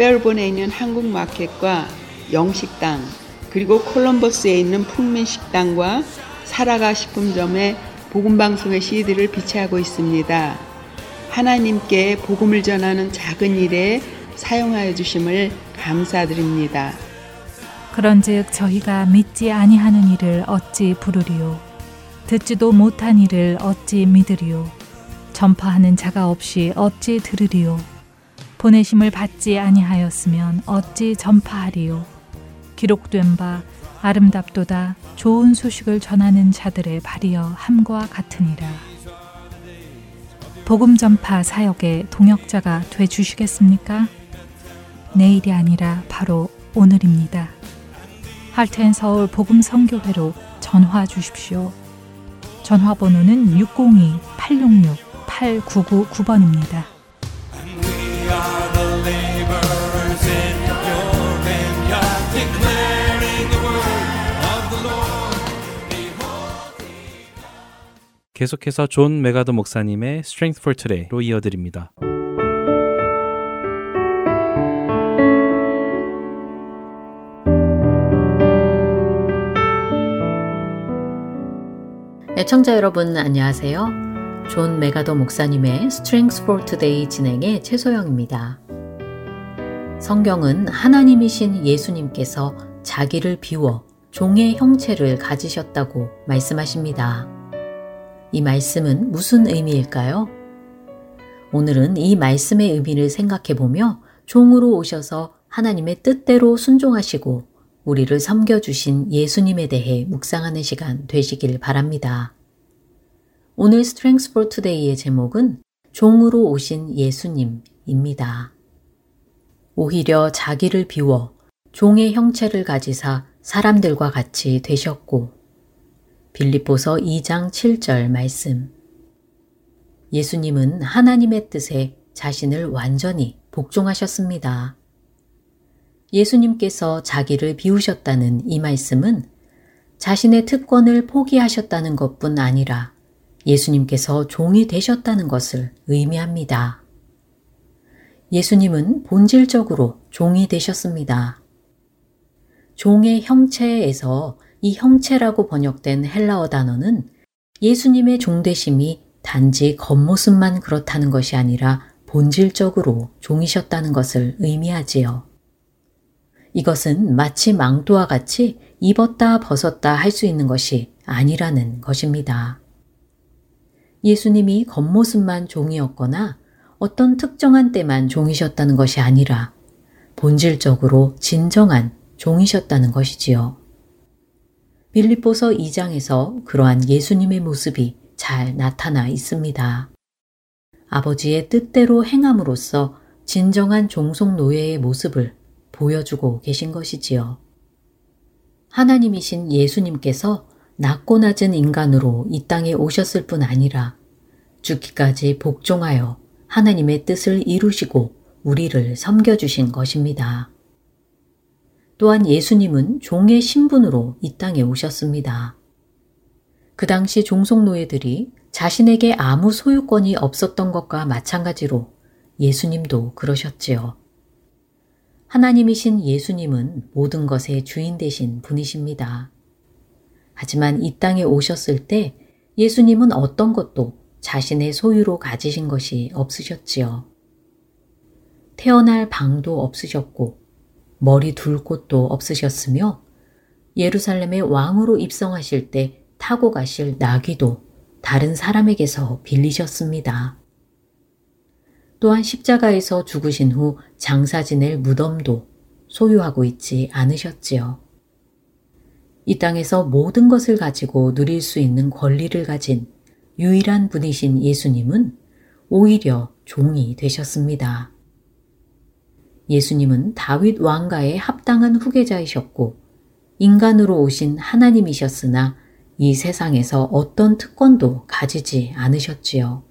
페어본에 있는 한국 마켓과 영식당 그리고 콜럼버스에 있는 풍민식당과 사라가 식품점에 복음방송의 CD를 비치하고 있습니다. 하나님께 복음을 전하는 작은 일에 사용하여 주심을 감사드립니다. 그런즉 저희가 믿지 아니하는 일을 어찌 부르리요 듣지도 못한 일을 어찌 믿으리요 전파하는 자가 없이 어찌 들으리요 보내심을 받지 아니하였으면 어찌 전파하리요 기록된 바 아름답도다 좋은 소식을 전하는 자들의 발이여 함과 같으니라 복음 전파 사역의 동역자가 돼 주시겠습니까? 내일이 아니라 바로 오늘입니다. 할텐 서울 복음 성교회로 전화 주십시오. 전화번호는 602-866-8999번입니다. 계속해서 존 맥아더 목사님의 Strength for Today로 이어드립니다. 애청자 여러분 안녕하세요. 존 맥아더 목사님의 Strength for Today 진행의 최소영입니다. 성경은 하나님이신 예수님께서 자기를 비워 종의 형체를 가지셨다고 말씀하십니다. 이 말씀은 무슨 의미일까요? 오늘은 이 말씀의 의미를 생각해 보며 종으로 오셔서 하나님의 뜻대로 순종하시고 우리를 섬겨주신 예수님에 대해 묵상하는 시간 되시길 바랍니다. 오늘 Strength for Today의 제목은 종으로 오신 예수님입니다. 오히려 자기를 비워 종의 형체를 가지사 사람들과 같이 되셨고 빌립보서 2장 7절 말씀 예수님은 하나님의 뜻에 자신을 완전히 복종하셨습니다. 예수님께서 자기를 비우셨다는 이 말씀은 자신의 특권을 포기하셨다는 것뿐 아니라 예수님께서 종이 되셨다는 것을 의미합니다. 예수님은 본질적으로 종이 되셨습니다. 종의 형체에서 이 형체라고 번역된 헬라어 단어는 예수님의 종되심이 단지 겉모습만 그렇다는 것이 아니라 본질적으로 종이셨다는 것을 의미하지요. 이것은 마치 망토와 같이 입었다 벗었다 할 수 있는 것이 아니라는 것입니다. 예수님이 겉모습만 종이었거나 어떤 특정한 때만 종이셨다는 것이 아니라 본질적으로 진정한 종이셨다는 것이지요. 빌립보서 2장에서 그러한 예수님의 모습이 잘 나타나 있습니다. 아버지의 뜻대로 행함으로써 진정한 종속 노예의 모습을 보여주고 계신 것이지요. 하나님이신 예수님께서 낮고 낮은 인간으로 이 땅에 오셨을 뿐 아니라 죽기까지 복종하여 하나님의 뜻을 이루시고 우리를 섬겨주신 것입니다. 또한 예수님은 종의 신분으로 이 땅에 오셨습니다. 그 당시 종속노예들이 자신에게 아무 소유권이 없었던 것과 마찬가지로 예수님도 그러셨지요. 하나님이신 예수님은 모든 것의 주인 되신 분이십니다. 하지만 이 땅에 오셨을 때 예수님은 어떤 것도 자신의 소유로 가지신 것이 없으셨지요. 태어날 방도 없으셨고 머리 둘 곳도 없으셨으며 예루살렘의 왕으로 입성하실 때 타고 가실 나귀도 다른 사람에게서 빌리셨습니다. 또한 십자가에서 죽으신 후 장사 지낼 무덤도 소유하고 있지 않으셨지요. 이 땅에서 모든 것을 가지고 누릴 수 있는 권리를 가진 유일한 분이신 예수님은 오히려 종이 되셨습니다. 예수님은 다윗 왕가의 합당한 후계자이셨고 인간으로 오신 하나님이셨으나 이 세상에서 어떤 특권도 가지지 않으셨지요.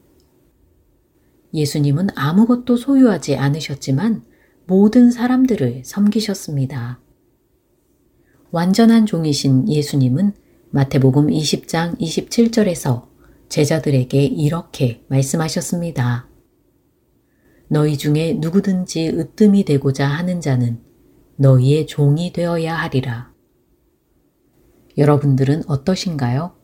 예수님은 아무것도 소유하지 않으셨지만 모든 사람들을 섬기셨습니다. 완전한 종이신 예수님은 마태복음 20장 27절에서 제자들에게 이렇게 말씀하셨습니다. 너희 중에 누구든지 으뜸이 되고자 하는 자는 너희의 종이 되어야 하리라. 여러분들은 어떠신가요?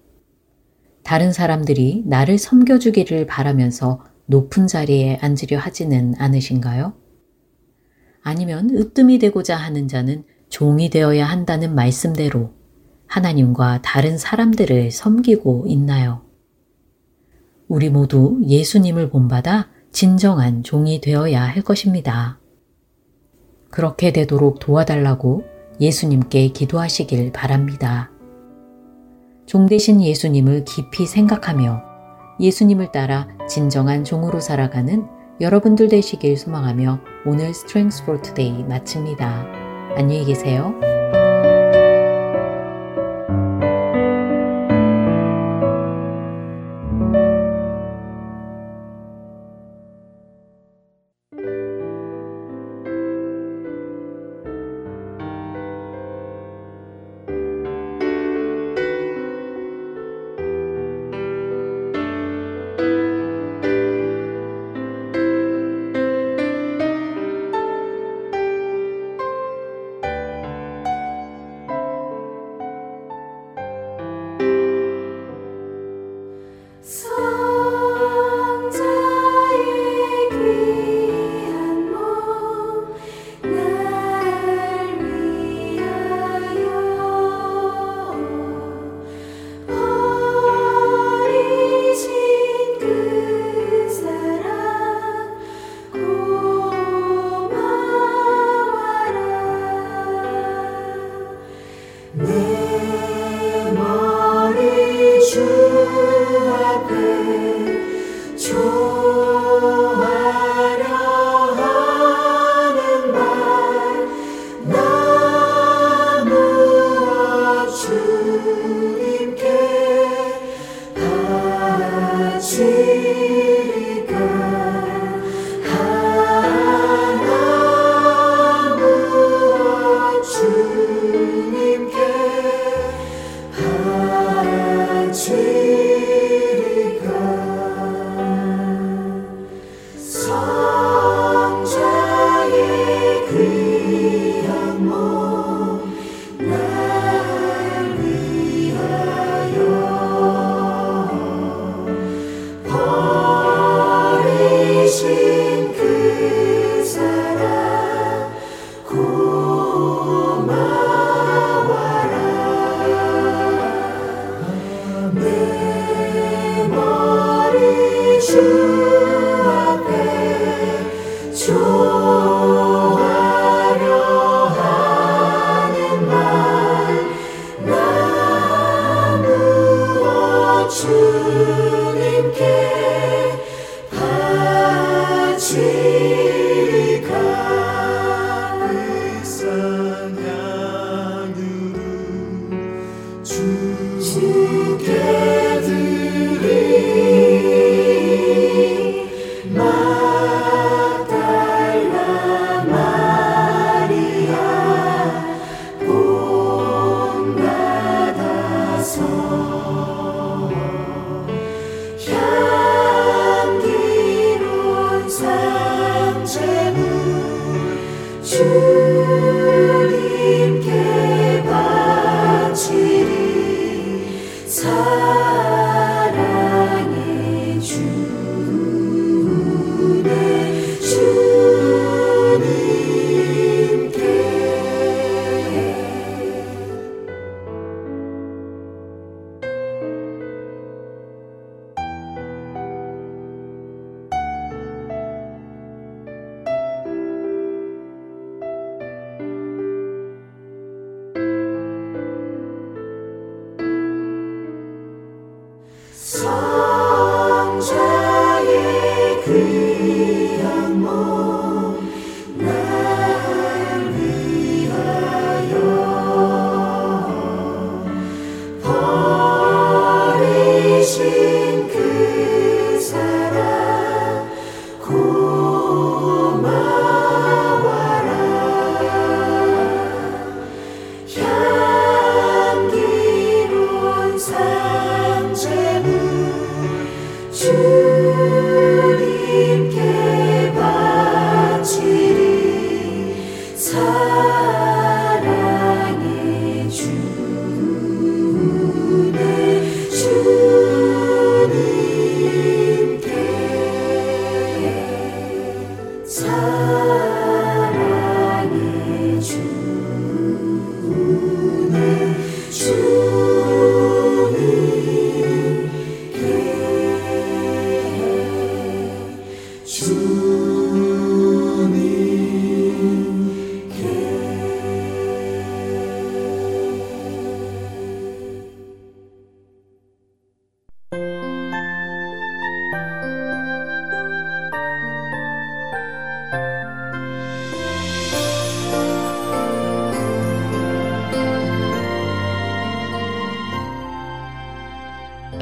다른 사람들이 나를 섬겨주기를 바라면서 높은 자리에 앉으려 하지는 않으신가요? 아니면 으뜸이 되고자 하는 자는 종이 되어야 한다는 말씀대로 하나님과 다른 사람들을 섬기고 있나요? 우리 모두 예수님을 본받아 진정한 종이 되어야 할 것입니다. 그렇게 되도록 도와달라고 예수님께 기도하시길 바랍니다. 종 대신 예수님을 깊이 생각하며 예수님을 따라 진정한 종으로 살아가는 여러분들 되시길 소망하며 오늘 Strengths for Today 마칩니다. 안녕히 계세요.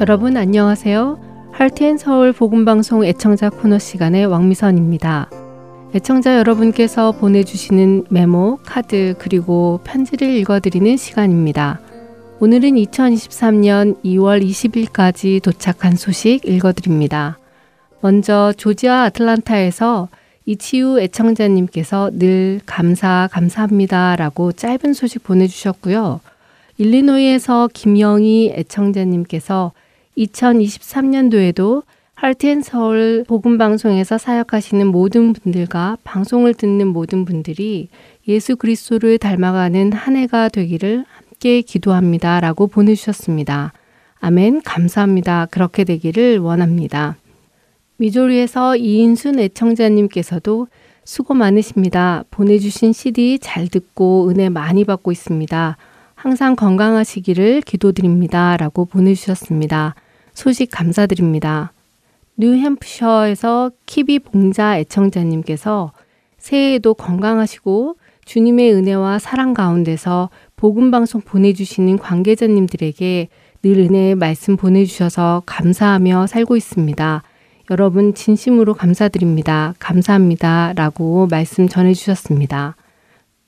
여러분 안녕하세요. 할텐 서울 복음방송 애청자 코너 시간의 왕미선입니다. 애청자 여러분께서 보내주시는 메모, 카드, 그리고 편지를 읽어드리는 시간입니다. 오늘은 2023년 2월 20일까지 도착한 소식 읽어드립니다. 먼저 조지아 아틀란타에서 이치우 애청자님께서 늘 감사, 감사합니다 라고 짧은 소식 보내주셨고요. 일리노이에서 김영희 애청자님께서 2023년도에도 할텐 서울 복음 방송에서 사역하시는 모든 분들과 방송을 듣는 모든 분들이 예수 그리스도를 닮아가는 한 해가 되기를 함께 기도합니다. 라고 보내주셨습니다. 아멘. 감사합니다. 그렇게 되기를 원합니다. 미조리에서 이인순 애청자님께서도 수고 많으십니다. 보내주신 CD 잘 듣고 은혜 많이 받고 있습니다. 항상 건강하시기를 기도드립니다. 라고 보내주셨습니다. 소식 감사드립니다. 뉴햄프셔에서 키비 봉자 애청자님께서 새해에도 건강하시고 주님의 은혜와 사랑 가운데서 복음방송 보내주시는 관계자님들에게 늘 은혜의 말씀 보내주셔서 감사하며 살고 있습니다. 여러분 진심으로 감사드립니다. 감사합니다. 라고 말씀 전해주셨습니다.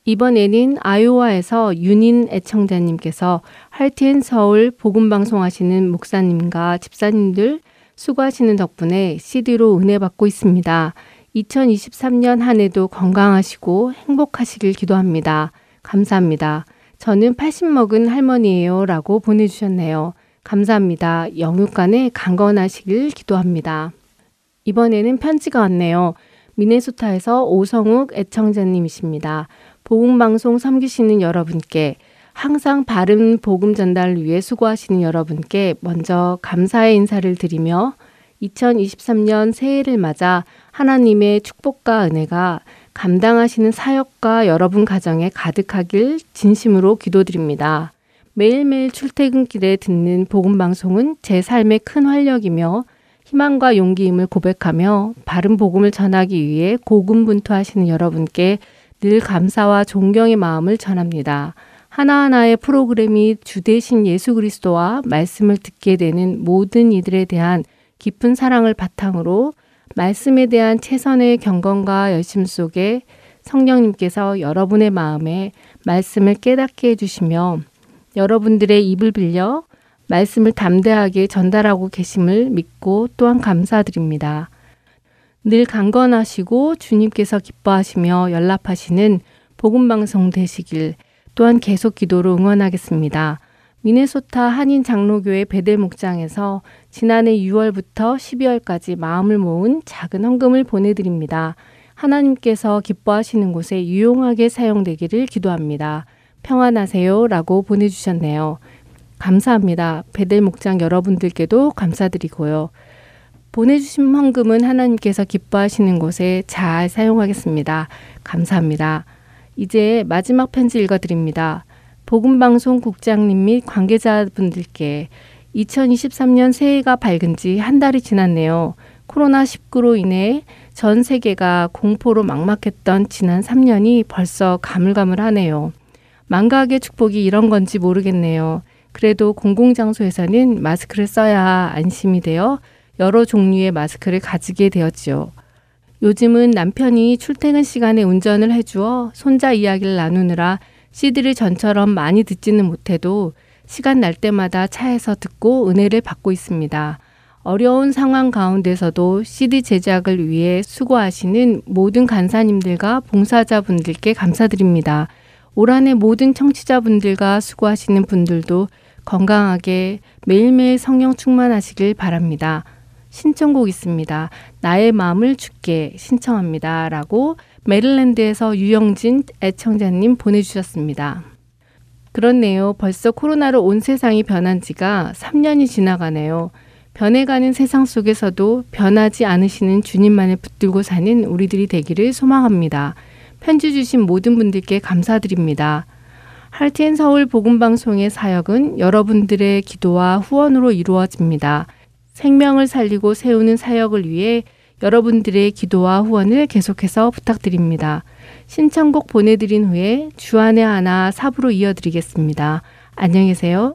이번에는 아이오와에서 윤인 애청자님께서 할티엔 서울 복음방송 하시는 목사님과 집사님들 수고하시는 덕분에 CD로 은혜 받고 있습니다. 2023년 한 해도 건강하시고 행복하시길 기도합니다. 감사합니다. 저는 80 먹은 할머니예요. 라고 보내주셨네요. 감사합니다. 영육간에 강건하시길 기도합니다. 이번에는 편지가 왔네요. 미네소타에서 오성욱 애청자님이십니다. 복음방송 섬기시는 여러분께 항상 바른 복음 전달을 위해 수고하시는 여러분께 먼저 감사의 인사를 드리며 2023년 새해를 맞아 하나님의 축복과 은혜가 감당하시는 사역과 여러분 가정에 가득하길 진심으로 기도드립니다. 매일매일 출퇴근길에 듣는 복음방송은 제 삶의 큰 활력이며 희망과 용기임을 고백하며 바른 복음을 전하기 위해 고군분투하시는 여러분께 늘 감사와 존경의 마음을 전합니다. 하나하나의 프로그램이 주 대신 예수 그리스도와 말씀을 듣게 되는 모든 이들에 대한 깊은 사랑을 바탕으로 말씀에 대한 최선의 경건과 열심 속에 성령님께서 여러분의 마음에 말씀을 깨닫게 해주시며 여러분들의 입을 빌려 말씀을 담대하게 전달하고 계심을 믿고 또한 감사드립니다. 늘 강건하시고 주님께서 기뻐하시며 연락하시는 복음방송 되시길 또한 계속 기도로 응원하겠습니다. 미네소타 한인 장로교회 베델 목장에서 지난해 6월부터 12월까지 마음을 모은 작은 헌금을 보내드립니다. 하나님께서 기뻐하시는 곳에 유용하게 사용되기를 기도합니다. 평안하세요. 라고 보내주셨네요. 감사합니다. 베델 목장 여러분들께도 감사드리고요. 보내주신 헌금은 하나님께서 기뻐하시는 곳에 잘 사용하겠습니다. 감사합니다. 이제 마지막 편지 읽어드립니다. 복음방송 국장님 및 관계자분들께 2023년 새해가 밝은 지 한 달이 지났네요. 코로나19로 인해 전 세계가 공포로 막막했던 지난 3년이 벌써 가물가물하네요. 망각의 축복이 이런 건지 모르겠네요. 그래도 공공장소에서는 마스크를 써야 안심이 되어 여러 종류의 마스크를 가지게 되었지요. 요즘은 남편이 출퇴근 시간에 운전을 해주어 손자 이야기를 나누느라 CD를 전처럼 많이 듣지는 못해도 시간 날 때마다 차에서 듣고 은혜를 받고 있습니다. 어려운 상황 가운데서도 CD 제작을 위해 수고하시는 모든 간사님들과 봉사자분들께 감사드립니다. 올 한해 모든 청취자분들과 수고하시는 분들도 건강하게 매일매일 성령 충만하시길 바랍니다. 신청곡 있습니다. 나의 마음을 주께 신청합니다. 라고 메릴랜드에서 유영진 애청자님 보내주셨습니다. 그렇네요. 벌써 코로나로 온 세상이 변한 지가 3년이 지나가네요. 변해가는 세상 속에서도 변하지 않으시는 주님만을 붙들고 사는 우리들이 되기를 소망합니다. 편지 주신 모든 분들께 감사드립니다. 할티엔 서울 복음방송의 사역은 여러분들의 기도와 후원으로 이루어집니다. 생명을 살리고 세우는 사역을 위해 여러분들의 기도와 후원을 계속해서 부탁드립니다. 신청곡 보내드린 후에 주안의 하나 사부로 이어드리겠습니다. 안녕히 계세요.